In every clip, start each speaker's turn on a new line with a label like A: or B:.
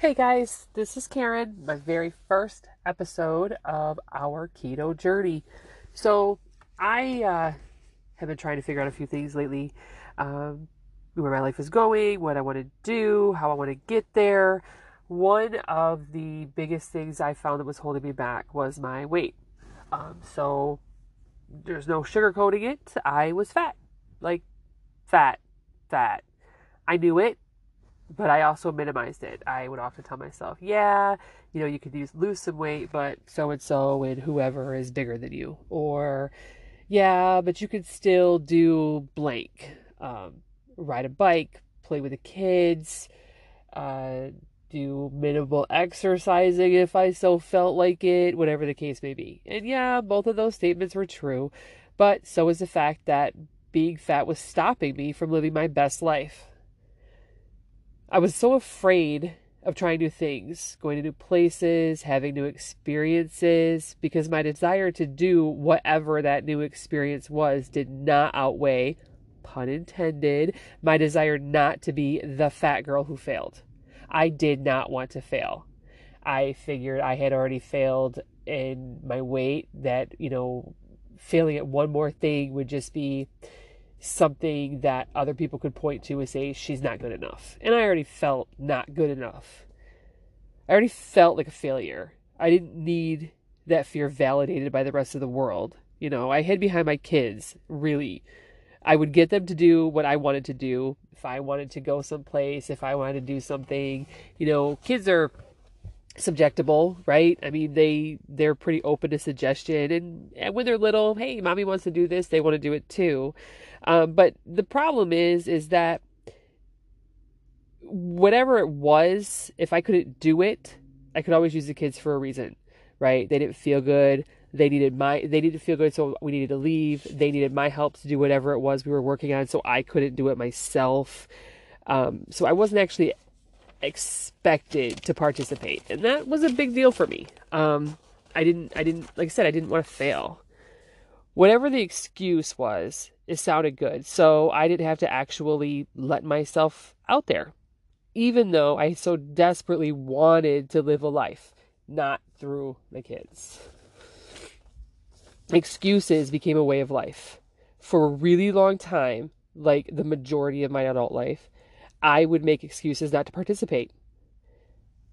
A: Hey guys, this is Karen, my very first episode of our keto journey. So, I uh, have been trying to figure out a few things lately um, where my life is going, what I want to do, how I want to get there. One of the biggest things I found that was holding me back was my weight. Um, so, there's no sugarcoating it. I was fat. Like, fat, fat. I knew it but I also minimized it. I would often tell myself, yeah, you know, you could use, lose some weight, but so and so and whoever is bigger than you. Or, yeah, but you could still do blank. Um, ride a bike, play with the kids, uh, do minimal exercising if I so felt like it, whatever the case may be. And yeah, both of those statements were true, but so is the fact that being fat was stopping me from living my best life. I was so afraid of trying new things, going to new places, having new experiences, because my desire to do whatever that new experience was did not outweigh, pun intended, my desire not to be the fat girl who failed. I did not want to fail. I figured I had already failed in my weight, that, you know, failing at one more thing would just be something that other people could point to and say she's not good enough. And I already felt not good enough. I already felt like a failure. I didn't need that fear validated by the rest of the world. You know, I hid behind my kids, really. I would get them to do what I wanted to do. If I wanted to go someplace, if I wanted to do something, you know, kids are subjectable, right? I mean, they they're pretty open to suggestion, and, and when they're little, hey, mommy wants to do this, they want to do it too. Um, but the problem is, is that whatever it was, if I couldn't do it, I could always use the kids for a reason, right? They didn't feel good. They needed my, they needed to feel good, so we needed to leave. They needed my help to do whatever it was we were working on, so I couldn't do it myself. Um, so I wasn't actually expected to participate, and that was a big deal for me. Um, I didn't, I didn't, like I said, I didn't want to fail. Whatever the excuse was, it sounded good. So I didn't have to actually let myself out there, even though I so desperately wanted to live a life, not through the kids. Excuses became a way of life. For a really long time, like the majority of my adult life, I would make excuses not to participate.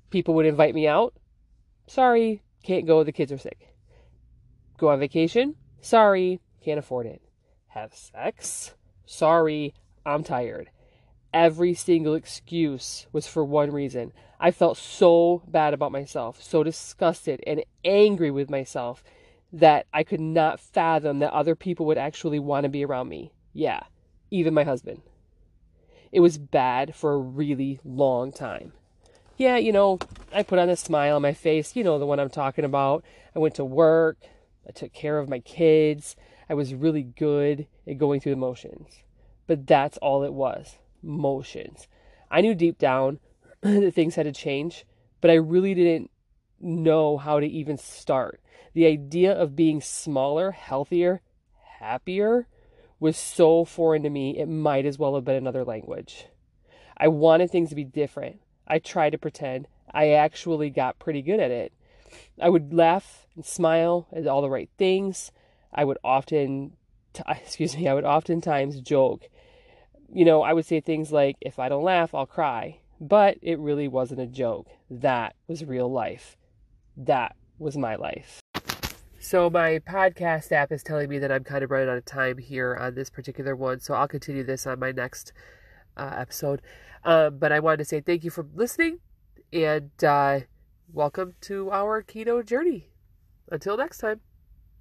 A: People would invite me out. Sorry, can't go, the kids are sick. Go on vacation. Sorry, can't afford it have sex? Sorry, I'm tired. Every single excuse was for one reason. I felt so bad about myself, so disgusted and angry with myself that I could not fathom that other people would actually want to be around me. Yeah, even my husband. It was bad for a really long time. Yeah, you know, I put on a smile on my face, you know, the one I'm talking about. I went to work, I took care of my kids, I was really good at going through the motions. But that's all it was motions. I knew deep down that things had to change, but I really didn't know how to even start. The idea of being smaller, healthier, happier was so foreign to me, it might as well have been another language. I wanted things to be different. I tried to pretend. I actually got pretty good at it. I would laugh and smile at all the right things. I would often, t- excuse me, I would oftentimes joke. You know, I would say things like, if I don't laugh, I'll cry. But it really wasn't a joke. That was real life. That was my life. So, my podcast app is telling me that I'm kind of running out of time here on this particular one. So, I'll continue this on my next uh, episode. Um, but I wanted to say thank you for listening and uh, welcome to our keto journey. Until next time.